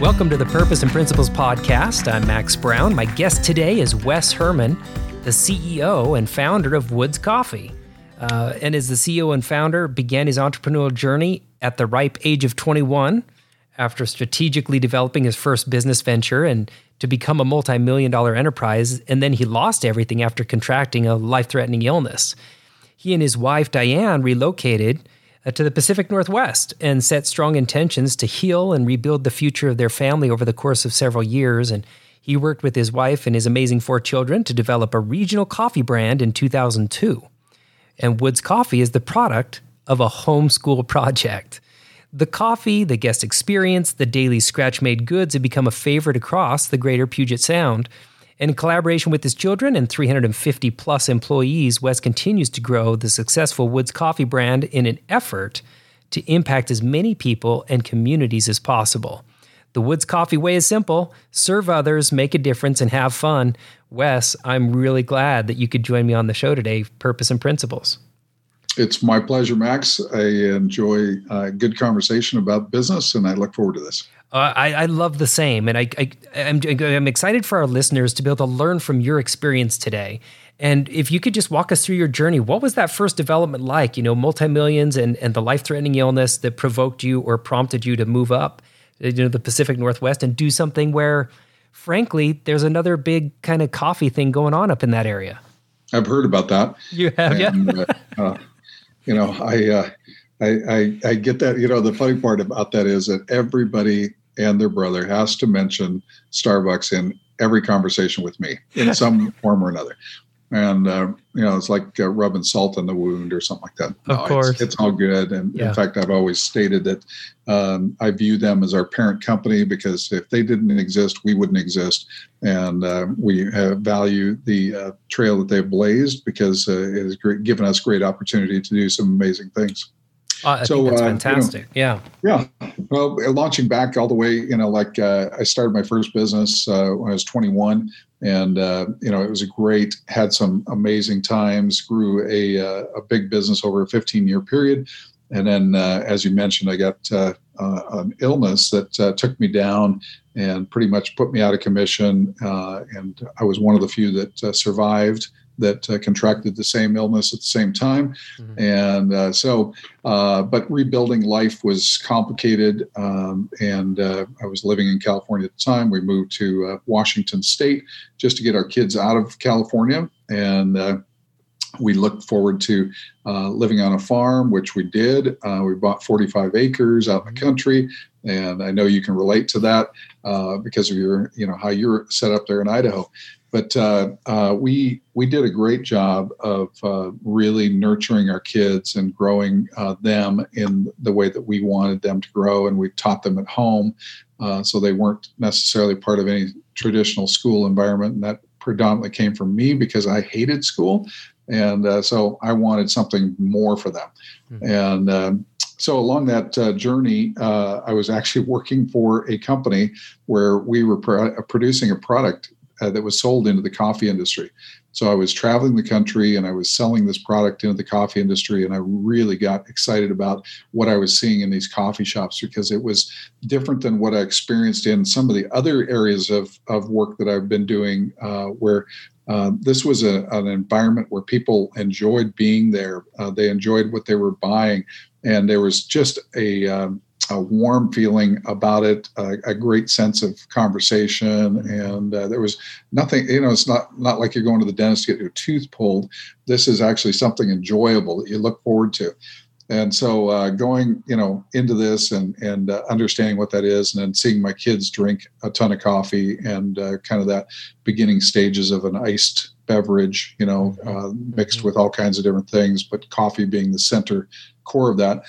Welcome to the Purpose and Principles Podcast. I'm Max Brown. My guest today is Wes Herman, the CEO and founder of Woods Coffee. Uh, and as the CEO and founder, began his entrepreneurial journey at the ripe age of 21 after strategically developing his first business venture and to become a multi million dollar enterprise. And then he lost everything after contracting a life threatening illness. He and his wife, Diane, relocated Uh, to the Pacific Northwest and set strong intentions to heal and rebuild the future of their family over the course of several years. And he worked with his wife and his amazing four children to develop a regional coffee brand in 2002. And Woods Coffee is the product of a homeschool project. The coffee, the guest experience, the daily scratch made goods have become a favorite across the greater Puget Sound. In collaboration with his children and 350 plus employees, Wes continues to grow the successful Woods Coffee brand in an effort to impact as many people and communities as possible. The Woods Coffee way is simple serve others, make a difference, and have fun. Wes, I'm really glad that you could join me on the show today, Purpose and Principles. It's my pleasure, Max. I enjoy a good conversation about business, and I look forward to this. Uh, I, I, love the same, and I, I I'm, I'm excited for our listeners to be able to learn from your experience today. And if you could just walk us through your journey, what was that first development like? You know, multi millions and and the life threatening illness that provoked you or prompted you to move up, you know, the Pacific Northwest and do something where, frankly, there's another big kind of coffee thing going on up in that area. I've heard about that. You have, and, yeah. uh, uh, you know, I, uh, I, I I get that. You know, the funny part about that is that everybody and their brother has to mention Starbucks in every conversation with me in some form or another. And uh, you know, it's like uh, rubbing salt in the wound or something like that. No, of course, it's, it's all good. And yeah. in fact, I've always stated that um, I view them as our parent company because if they didn't exist, we wouldn't exist. And uh, we value the uh, trail that they've blazed because uh, it has given us great opportunity to do some amazing things. Uh, I so that's fantastic. Uh, you know, yeah. Yeah. Well, launching back all the way, you know, like uh, I started my first business uh, when I was 21, and uh, you know, it was a great. Had some amazing times. Grew a uh, a big business over a 15 year period, and then, as you mentioned, I got an illness that took me down and pretty much put me out of commission. and I was one of the few that survived that uh, contracted the same illness at the same time. Mm-hmm. And uh, so, uh, but rebuilding life was complicated. Um, and uh, I was living in California at the time. We moved to uh, Washington State just to get our kids out of California. And uh, we looked forward to living on a farm, which we did. we bought 45 acres out in the mm-hmm. country. And I know you can relate to that because of your, you know, how you're set up there in Idaho but uh, uh, we we did a great job of uh, really nurturing our kids and growing uh, them in the way that we wanted them to grow, and we taught them at home, uh, so they weren't necessarily part of any traditional school environment, and that predominantly came from me because I hated school, and uh, so I wanted something more for them, mm-hmm. and. Um, so along that uh, journey, uh, I was actually working for a company where we were producing a product uh, that was sold into the coffee industry. So I was traveling the country and I was selling this product into the coffee industry, and I really got excited about what I was seeing in these coffee shops because it was different than what I experienced in some of the other areas of, of work that I've been doing, uh, where uh, this was a, an environment where people enjoyed being there. Uh, they enjoyed what they were buying, and there was just a um, a warm feeling about it, a, a great sense of conversation, and uh, there was nothing. You know, it's not not like you're going to the dentist to get your tooth pulled. This is actually something enjoyable that you look forward to. And so, uh, going you know into this and and uh, understanding what that is, and then seeing my kids drink a ton of coffee and uh, kind of that beginning stages of an iced beverage, you know, uh, mixed mm-hmm. with all kinds of different things, but coffee being the center core of that.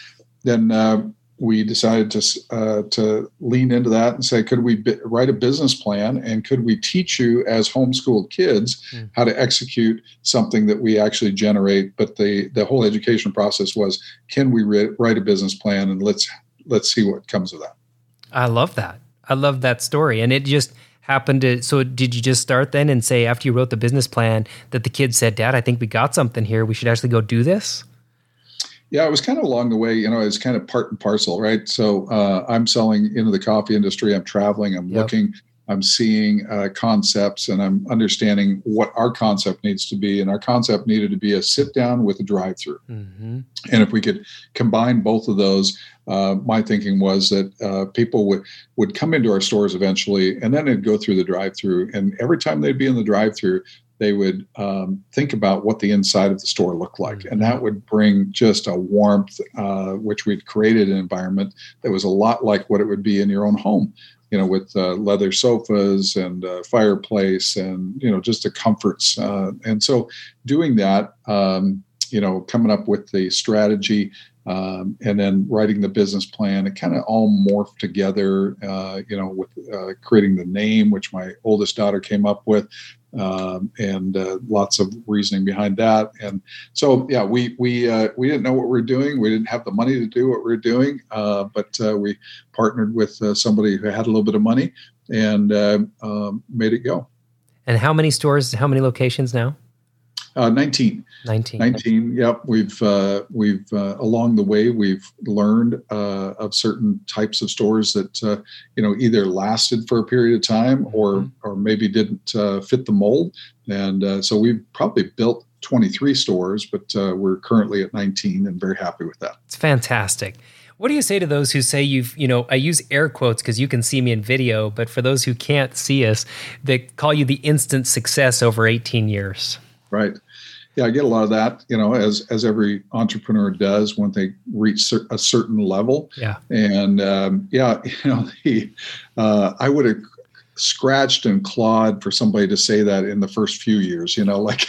Then uh, we decided to uh, to lean into that and say, could we b- write a business plan and could we teach you as homeschooled kids mm. how to execute something that we actually generate? But the the whole education process was, can we re- write a business plan and let's let's see what comes of that. I love that. I love that story, and it just happened to. So did you just start then and say after you wrote the business plan that the kids said, "Dad, I think we got something here. We should actually go do this." Yeah, it was kind of along the way. You know, it's kind of part and parcel, right? So uh, I'm selling into the coffee industry. I'm traveling. I'm yep. looking. I'm seeing uh, concepts, and I'm understanding what our concept needs to be. And our concept needed to be a sit down with a drive through. Mm-hmm. And if we could combine both of those, uh, my thinking was that uh, people would would come into our stores eventually, and then they'd go through the drive through. And every time they'd be in the drive through, they would um, think about what the inside of the store looked like. Mm-hmm. And that would bring just a warmth, uh, which we'd created an environment that was a lot like what it would be in your own home, you know, with uh, leather sofas and uh, fireplace and, you know, just the comforts. Uh, and so doing that, um, you know, coming up with the strategy um, and then writing the business plan. It kind of all morphed together, uh, you know, with uh, creating the name, which my oldest daughter came up with, um, and uh, lots of reasoning behind that. And so, yeah, we we uh, we didn't know what we were doing. We didn't have the money to do what we were doing, uh, but uh, we partnered with uh, somebody who had a little bit of money and uh, um, made it go. And how many stores? How many locations now? Uh, 19. 19. 19. Yep. We've uh, we've uh, along the way we've learned uh, of certain types of stores that uh, you know either lasted for a period of time or mm-hmm. or maybe didn't uh, fit the mold, and so we've probably built 23 stores, but we're currently at 19 and very happy with that. It's fantastic. What do you say to those who say you've, you know, I use air quotes because you can see me in video, but for those who can't see us, they call you the instant success over 18 years? Right. Yeah, I get a lot of that, you know, as as every entrepreneur does when they reach a certain level. Yeah. And um, yeah, you know, the, uh, I would have scratched and clawed for somebody to say that in the first few years, you know, like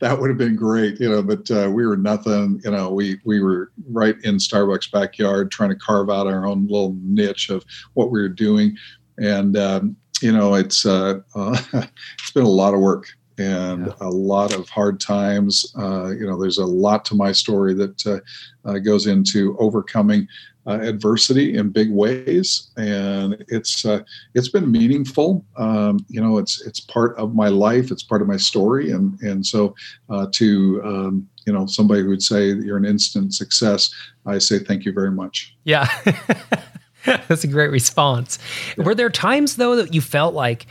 that would have been great, you know, but uh, we were nothing, you know, we, we were right in Starbucks backyard trying to carve out our own little niche of what we were doing. And, um, you know, it's, uh, uh, it's been a lot of work and yeah. a lot of hard times. Uh, you know, there's a lot to my story that uh, uh, goes into overcoming uh, adversity in big ways, and it's uh, it's been meaningful. Um, you know, it's it's part of my life. It's part of my story, and and so uh, to um, you know somebody who would say you're an instant success, I say thank you very much. Yeah. That's a great response. Yeah. Were there times though that you felt like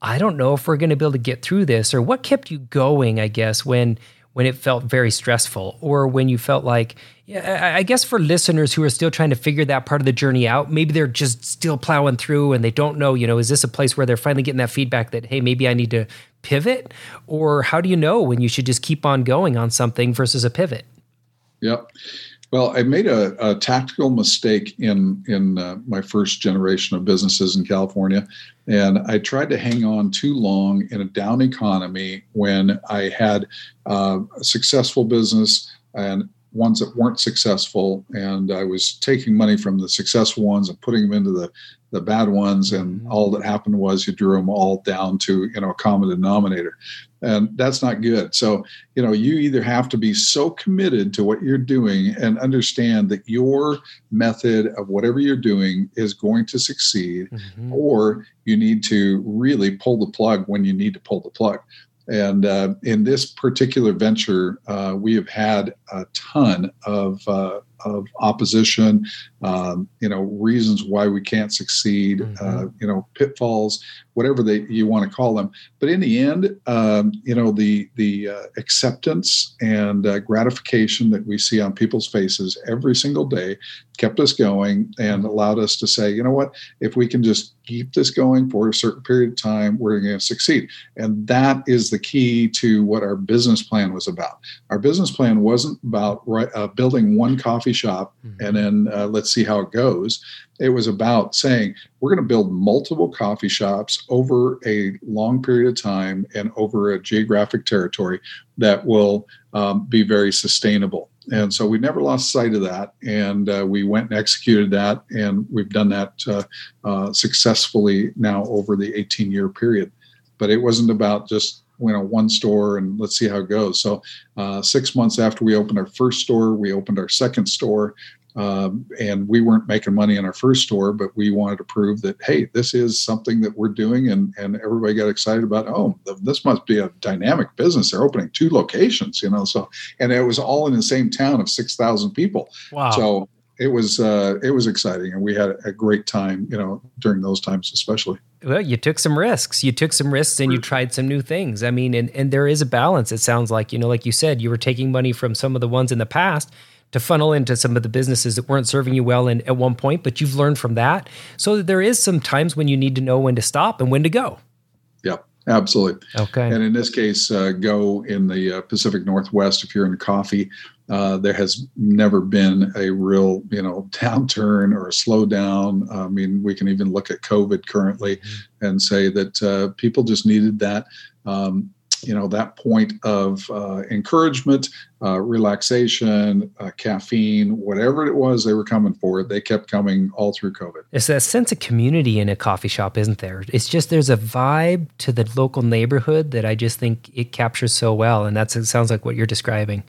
I don't know if we're going to be able to get through this or what kept you going, I guess, when when it felt very stressful or when you felt like yeah, I guess for listeners who are still trying to figure that part of the journey out, maybe they're just still plowing through and they don't know, you know, is this a place where they're finally getting that feedback that hey, maybe I need to pivot or how do you know when you should just keep on going on something versus a pivot? Yep. Well, I made a, a tactical mistake in in uh, my first generation of businesses in California, and I tried to hang on too long in a down economy when I had uh, a successful business and ones that weren't successful, and I was taking money from the successful ones and putting them into the the bad ones, and mm-hmm. all that happened was you drew them all down to you know a common denominator and that's not good so you know you either have to be so committed to what you're doing and understand that your method of whatever you're doing is going to succeed mm-hmm. or you need to really pull the plug when you need to pull the plug and uh, in this particular venture, uh, we have had a ton of uh, of opposition, um, you know, reasons why we can't succeed, mm-hmm. uh, you know, pitfalls, whatever they you want to call them. But in the end, um, you know, the the uh, acceptance and uh, gratification that we see on people's faces every single day kept us going and allowed us to say, you know what, if we can just keep this going for a certain period of time, we're going to succeed. And that is the key to what our business plan was about. Our business plan wasn't about uh, building one coffee shop mm-hmm. and then uh, let's see how it goes. It was about saying we're going to build multiple coffee shops over a long period of time and over a geographic territory that will um, be very sustainable. And so we never lost sight of that. And uh, we went and executed that. And we've done that uh, uh, successfully now over the 18 year period. But it wasn't about just you know one store and let's see how it goes so uh, six months after we opened our first store we opened our second store Um, and we weren't making money in our first store, but we wanted to prove that hey, this is something that we're doing, and and everybody got excited about. Oh, this must be a dynamic business. They're opening two locations, you know. So and it was all in the same town of six thousand people. Wow. So it was uh, it was exciting, and we had a great time, you know, during those times especially. Well, you took some risks. You took some risks, and you tried some new things. I mean, and and there is a balance. It sounds like you know, like you said, you were taking money from some of the ones in the past to funnel into some of the businesses that weren't serving you well in, at one point, but you've learned from that. So that there is some times when you need to know when to stop and when to go. Yep. Absolutely. Okay. And in this case, uh, go in the uh, Pacific Northwest if you're in coffee. Uh, there has never been a real, you know, downturn or a slowdown. I mean, we can even look at COVID currently mm-hmm. and say that uh, people just needed that. Um, you know that point of uh, encouragement uh, relaxation uh, caffeine whatever it was they were coming for they kept coming all through covid. It's that sense of community in a coffee shop isn't there? It's just there's a vibe to the local neighborhood that i just think it captures so well and that's it sounds like what you're describing.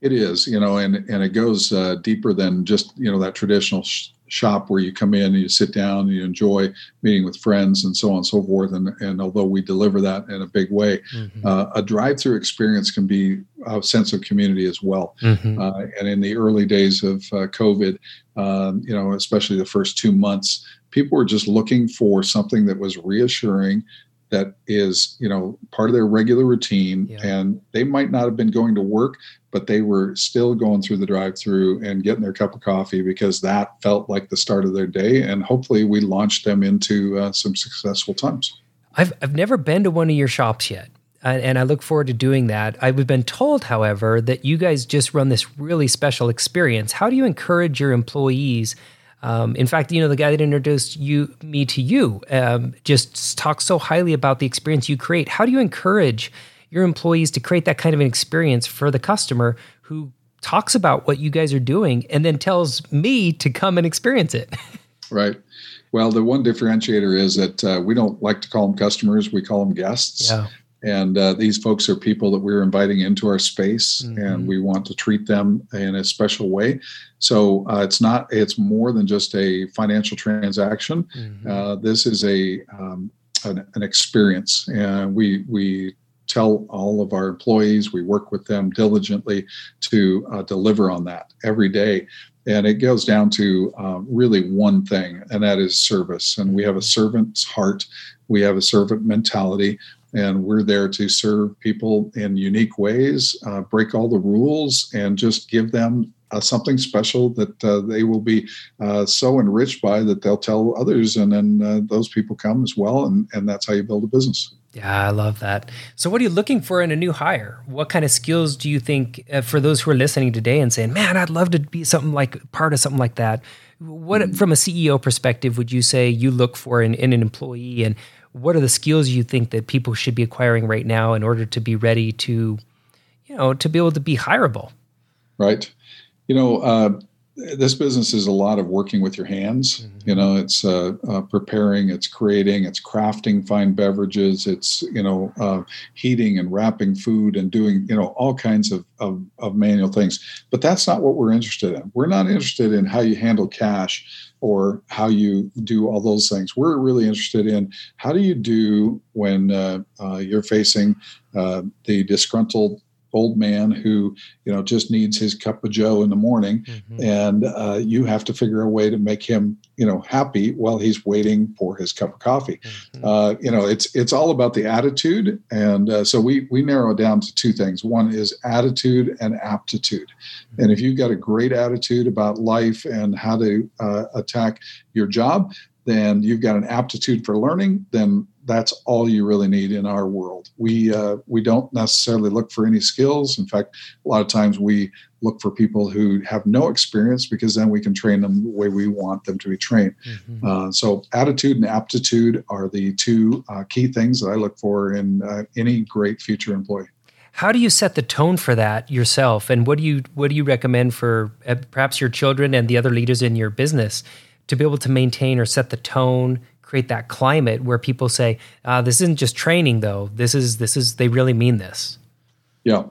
It is you know and and it goes uh, deeper than just you know that traditional sh- shop where you come in and you sit down and you enjoy meeting with friends and so on and so forth. And, and although we deliver that in a big way, mm-hmm. uh, a drive through experience can be a sense of community as well. Mm-hmm. Uh, and in the early days of uh, COVID, um, you know, especially the first two months, people were just looking for something that was reassuring that is you know part of their regular routine yeah. and they might not have been going to work but they were still going through the drive through and getting their cup of coffee because that felt like the start of their day and hopefully we launched them into uh, some successful times I've, I've never been to one of your shops yet and I look forward to doing that. I've been told, however, that you guys just run this really special experience. How do you encourage your employees um, in fact, you know, the guy that introduced you me to you um, just talks so highly about the experience you create. How do you encourage your employees to create that kind of an experience for the customer who talks about what you guys are doing and then tells me to come and experience it? right. Well, the one differentiator is that uh, we don't like to call them customers; we call them guests. Yeah and uh, these folks are people that we're inviting into our space mm-hmm. and we want to treat them in a special way. So uh, it's not it's more than just a financial transaction. Mm-hmm. uh, this is a um, an, an, experience. And we we tell all of our employees we work with them diligently to uh, deliver on that every day. And it goes down to uh, really one thing and that is service. And we have a servant's heart. We have a servant mentality and we're there to serve people in unique ways, uh, break all the rules, and just give them uh, something special that uh, they will be uh, so enriched by that they'll tell others, and then uh, those people come as well, and, and that's how you build a business. Yeah, I love that. So, what are you looking for in a new hire? What kind of skills do you think uh, for those who are listening today and saying, "Man, I'd love to be something like part of something like that"? What, mm-hmm. from a CEO perspective, would you say you look for in, in an employee, and what are the skills you think that people should be acquiring right now in order to be ready to, you know, to be able to be hireable? Right. You know, uh, this business is a lot of working with your hands. Mm-hmm. You know, it's uh, uh, preparing, it's creating, it's crafting fine beverages, it's you know uh, heating and wrapping food and doing you know all kinds of, of, of manual things. But that's not what we're interested in. We're not interested in how you handle cash or how you do all those things. We're really interested in how do you do when uh, uh, you're facing uh, the disgruntled old man who you know just needs his cup of joe in the morning mm-hmm. and uh, you have to figure a way to make him you know happy while he's waiting for his cup of coffee mm-hmm. uh, you know it's it's all about the attitude and uh, so we we narrow it down to two things one is attitude and aptitude mm-hmm. and if you've got a great attitude about life and how to uh, attack your job then you've got an aptitude for learning then that's all you really need in our world. We uh, we don't necessarily look for any skills. In fact, a lot of times we look for people who have no experience because then we can train them the way we want them to be trained. Mm-hmm. Uh, so, attitude and aptitude are the two uh, key things that I look for in uh, any great future employee. How do you set the tone for that yourself, and what do you what do you recommend for uh, perhaps your children and the other leaders in your business to be able to maintain or set the tone? create that climate where people say, uh, "This isn't just training, though. This is this is they really mean this." Yeah,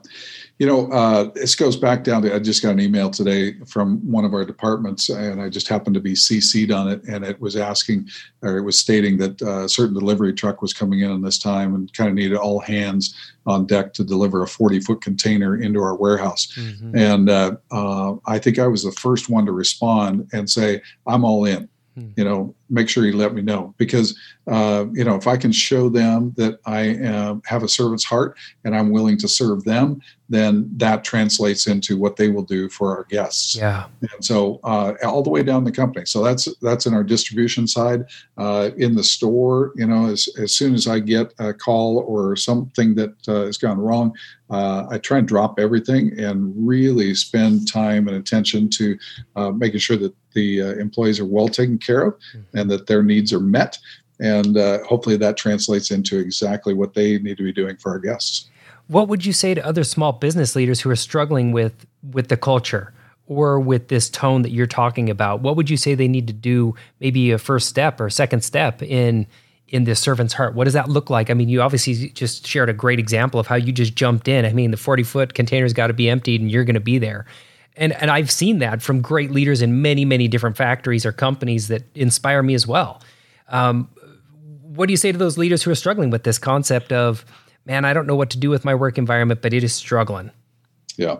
You know, uh, this goes back down to I just got an email today from one of our departments, and I just happened to be CC'd on it, and it was asking, or it was stating that uh, a certain delivery truck was coming in on this time and kind of needed all hands on deck to deliver a 40 foot container into our warehouse. Mm-hmm. And uh, uh, I think I was the first one to respond and say, I'm all in. Hmm. You know, make sure you let me know because uh, you know if I can show them that I uh, have a servant's heart and I'm willing to serve them, then that translates into what they will do for our guests. Yeah. And so uh, all the way down the company. So that's that's in our distribution side. Uh, in the store, you know, as as soon as I get a call or something that uh, has gone wrong, uh, I try and drop everything and really spend time and attention to making sure that the employees are well taken care of. Mm-hmm and that their needs are met. And uh, hopefully that translates into exactly what they need to be doing for our guests. What would you say to other small business leaders who are struggling with with the culture or with this tone that you're talking about? What would you say they need to do? Maybe a first step or a second step in in this servant's heart. What does that look like? I mean, you obviously just shared a great example of how you just jumped in. I mean, the 40 foot container's got to be emptied and you're going to be there and and I've seen that from great leaders in many many different factories or companies that inspire me as well. Um, what do you say to those leaders who are struggling with this concept of, man, I don't know what to do with my work environment, but it is struggling? Yeah,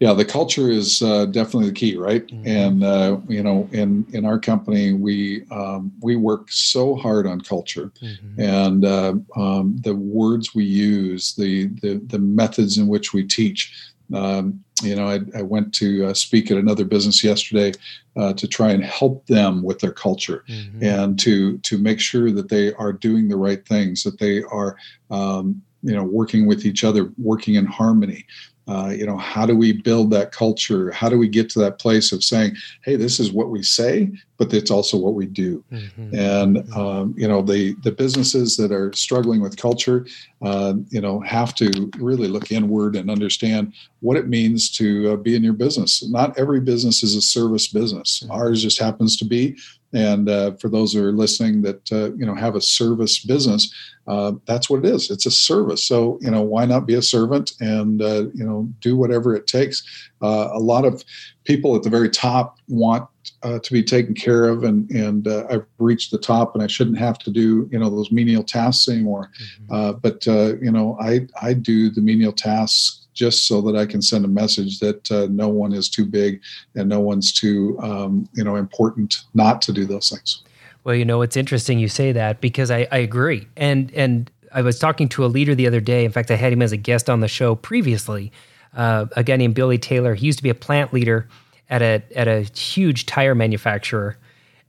yeah. The culture is uh, definitely the key, right? Mm-hmm. And uh, you know, in in our company, we um, we work so hard on culture, mm-hmm. and uh, um, the words we use, the, the the methods in which we teach um, you know, I, I went to uh, speak at another business yesterday uh, to try and help them with their culture mm-hmm. and to to make sure that they are doing the right things, that they are, um, you know, working with each other, working in harmony. Uh, you know, how do we build that culture? How do we get to that place of saying, "Hey, this is what we say, but it's also what we do." Mm-hmm. And mm-hmm. um, you know, the the businesses that are struggling with culture, uh, you know, have to really look inward and understand what it means to uh, be in your business. Not every business is a service business. Mm-hmm. Ours just happens to be. And uh, for those who are listening that uh, you know have a service business, uh, that's what it is. It's a service. So you know why not be a servant and uh, you know do whatever it takes. Uh, a lot of people at the very top want uh, to be taken care of, and and I've reached the top, and I shouldn't have to do you know those menial tasks anymore. Mm-hmm. but you know I I do the menial tasks just so that I can send a message that uh, no one is too big and no one's too um, you know important not to do those things. Well, you know, it's interesting you say that because I, I agree, and and I was talking to a leader the other day. In fact, I had him as a guest on the show previously. Uh, a guy named Billy Taylor. He used to be a plant leader at a at a huge tire manufacturer,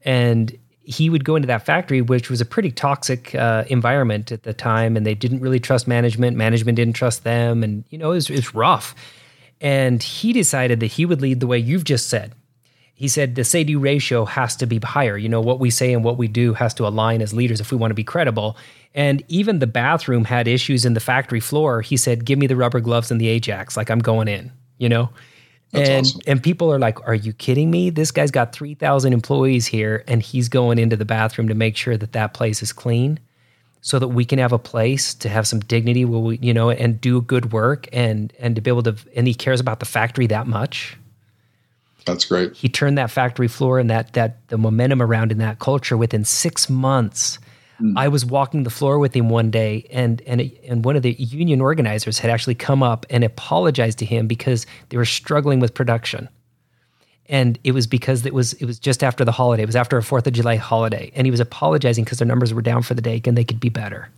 and he would go into that factory, which was a pretty toxic uh, environment at the time, and they didn't really trust management. Management didn't trust them, and you know it was, it rough. And he decided that he would lead the way you've just said. He said the say do ratio has to be higher. You know what we say and what we do has to align as leaders if we want to be credible. And even the bathroom had issues in the factory floor. He said, "Give me the rubber gloves and the Ajax, like I'm going in." You know. That's and awesome. and people are like, "Are you kidding me? This guy's got three thousand employees here, and he's going into the bathroom to make sure that that place is clean, so that we can have a place to have some dignity, where we, you know, and do good work, and and to be able to. And he cares about the factory that much. That's great. He turned that factory floor and that that the momentum around in that culture within six months. Mm. I was walking the floor with him one day, and and and one of the union organizers had actually come up and apologized to him because they were struggling with production, and it was because it was it was just after the holiday. It was after a Fourth of July holiday, and he was apologizing because their numbers were down for the day and they could be better.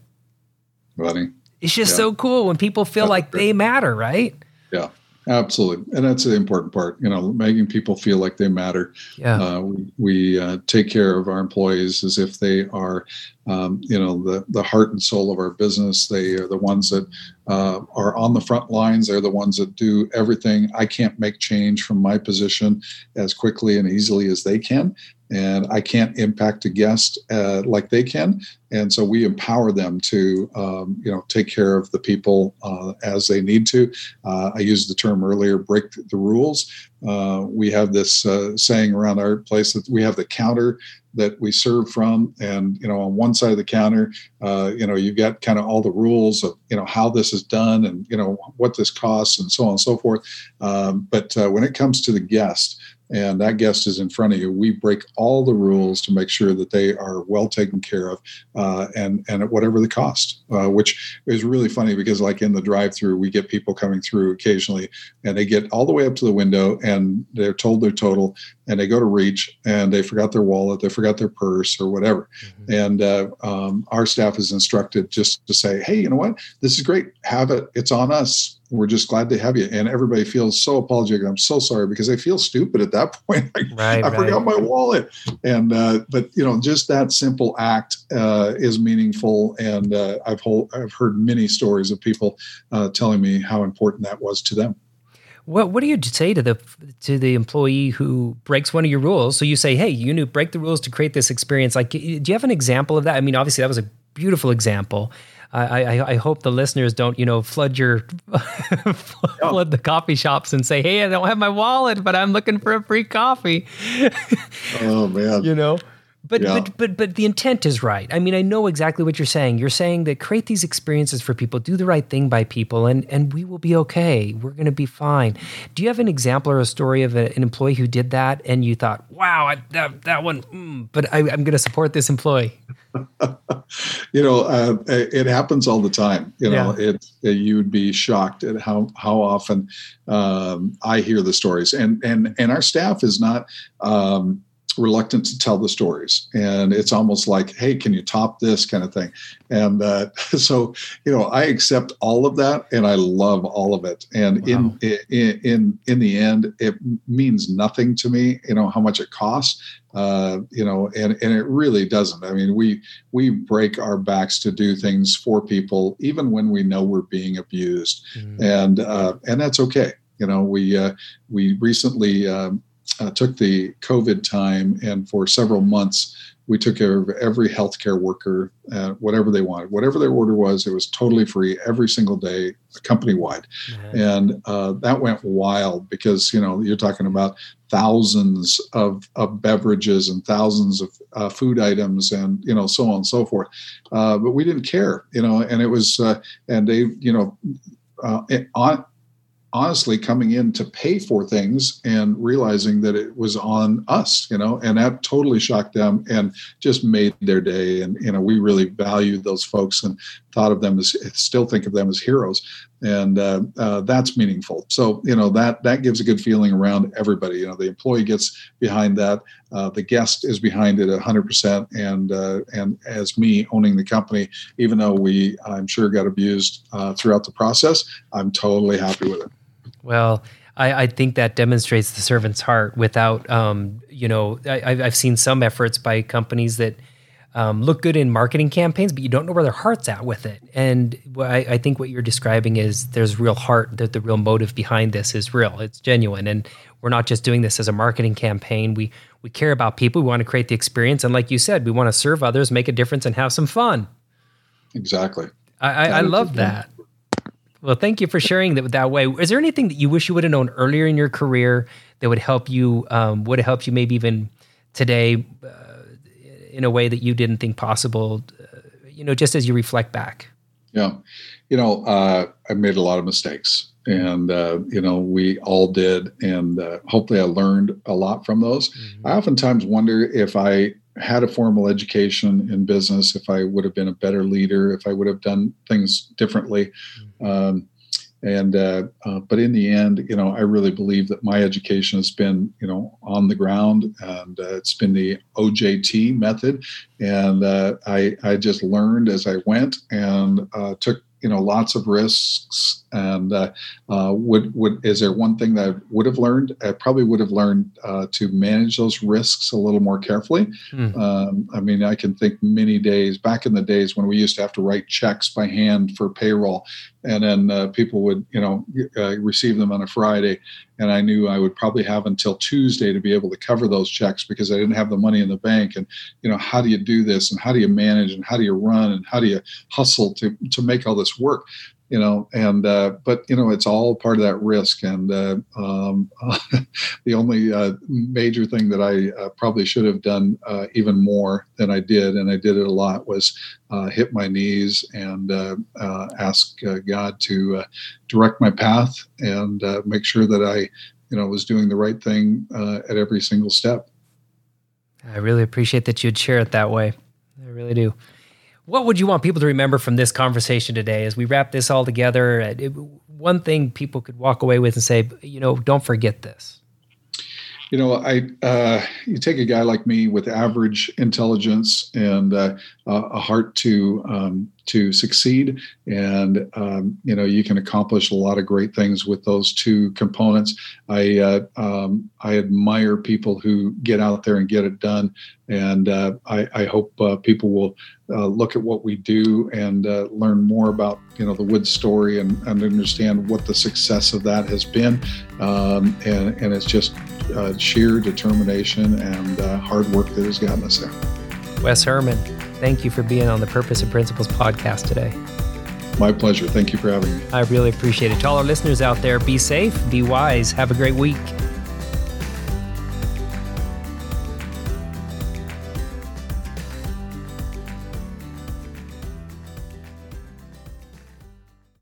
Buddy, it's just yeah. so cool when people feel That's like great. they matter, right? Yeah. Absolutely, and that's the important part. You know, making people feel like they matter. Yeah, uh, we, we uh, take care of our employees as if they are, um, you know, the the heart and soul of our business. They are the ones that uh, are on the front lines. They're the ones that do everything. I can't make change from my position as quickly and easily as they can, and I can't impact a guest uh, like they can. And so we empower them to, um, you know, take care of the people uh, as they need to. Uh, I used the term earlier, break the rules. Uh, we have this uh, saying around our place that we have the counter that we serve from and you know on one side of the counter uh, you know you've got kind of all the rules of you know how this is done and you know what this costs and so on and so forth um, but uh, when it comes to the guest and that guest is in front of you, we break all the rules to make sure that they are well taken care of, uh, and and at whatever the cost. Uh, which is really funny because like in the drive-through, we get people coming through occasionally, and they get all the way up to the window, and they're told their total, and they go to reach, and they forgot their wallet, they forgot their purse, or whatever, mm-hmm. and uh, um, our staff is instructed just to say, hey, you know what, this is great, have it, it's on us we're just glad to have you. And everybody feels so apologetic. I'm so sorry because they feel stupid at that point. like, right, I right. forgot my wallet. And, uh, but you know, just that simple act uh, is meaningful. And uh, I've, whole, I've heard many stories of people uh, telling me how important that was to them. What What do you say to the to the employee who breaks one of your rules? So you say, "Hey, you need break the rules to create this experience." Like, do you have an example of that? I mean, obviously, that was a beautiful example. I, I, I, hope the listeners don't, you know, flood your flood the coffee shops and say, "Hey, I don't have my wallet, but I'm looking for a free coffee." oh man, you know. But, yeah. but but but the intent is right. I mean, I know exactly what you're saying. You're saying that create these experiences for people, do the right thing by people, and and we will be okay. We're going to be fine. Do you have an example or a story of a, an employee who did that, and you thought, "Wow, I, that that one," mm, but I, I'm going to support this employee. you know, uh, it happens all the time. You know, yeah. it, it, you'd be shocked at how how often um, I hear the stories, and and and our staff is not. Um, reluctant to tell the stories. And it's almost like hey can you top this kind of thing? And uh, so you know i accept all of that and i love all of it. And wow. in, in in in the end it means nothing to me you know how much it costs uh, you know and and it really doesn't. I mean we we break our backs to do things for people even when we know we're being abused. Mm. and uh, and that's okay. You know we uh, we recently um, uh, took the COVID time, and for several months, we took care of every healthcare worker, uh, whatever they wanted, whatever their order was. It was totally free every single day, company wide, mm-hmm. and uh, that went wild because you know you're talking about thousands of, of beverages and thousands of uh, food items and you know so on and so forth. Uh, but we didn't care, you know, and it was uh, and they you know on honestly coming in to pay for things and realizing that it was on us you know and that totally shocked them and just made their day. And you know we really valued those folks and thought of them as still think of them as heroes. And uh, uh, that's meaningful. So you know that that gives a good feeling around everybody. You know the employee gets behind that uh, the guest is behind it 100% and uh, and as me owning the company even though we i'm sure got abused uh, throughout the process i'm totally happy with it well, I, I, think that demonstrates the servant's heart without, um, you know, I, have seen some efforts by companies that um, look good in marketing campaigns, but you don't know where their heart's at with it. And I, I, think what you're describing is there's real heart, that the real motive behind this is real, it's genuine. And we're not just doing this as a marketing campaign. We, we care about people, we want to create the experience. And like you said, we want to serve others, make a difference, and have some fun. Exactly. I, I, I love that. Well, thank you for sharing that that way. Is there anything that you wish you would have known earlier in your career that would help you, um, would have helped you maybe even today uh, in a way that you didn't think possible, uh, you know, just as you reflect back? Yeah. You know, uh, I made a lot of mistakes and, uh, you know, we all did. And uh, hopefully I learned a lot from those. Mm-hmm. I oftentimes wonder if I had a formal education in business, if I would have been a better leader, if I would have done things differently. Mm-hmm. Um, and uh, uh, but in the end, you know, I really believe that my education has been, you know, on the ground, and uh, it's been the OJT method, and uh, I I just learned as I went and uh, took you know lots of risks and uh, uh, would would is there one thing that I would have learned? I probably would have learned uh, to manage those risks a little more carefully. Mm. Um, I mean, I can think many days back in the days when we used to have to write checks by hand for payroll, and then uh, people would you know uh, receive them on a Friday, and I knew I would probably have until Tuesday to be able to cover those checks because I didn't have the money in the bank. And you know, how do you do this? And how do you manage? And how do you run? And how do you hustle to to make all this work? You know and uh, but you know it's all part of that risk. And uh, um, the only uh, major thing that i uh, probably should have done uh, even more than i did and i did it a lot was uh, hit my knees and ask god to direct my path and make sure that i you know was doing the right thing at every single step. I really appreciate that you'd share it that way. I really do what would you want people to remember from this conversation today as we wrap this all together? It, one thing people could walk away with and say, you know, don't forget this. You know, I uh, you take a guy like me with average intelligence and uh, a heart to um, to succeed, and um, you know you can accomplish a lot of great things with those two components. I uh, um, I admire people who get out there and get it done, and uh, I, I, hope uh, people will uh, look at what we do and uh, learn more about you know the wood story and, and understand what the success of that has been. Um, and, and it's just uh, sheer determination and hard work that has gotten us there. Wes herman thank you for being on the purpose and principles podcast today. My pleasure. Thank you for having me. I really appreciate it. To all our listeners out there be safe be wise have a great week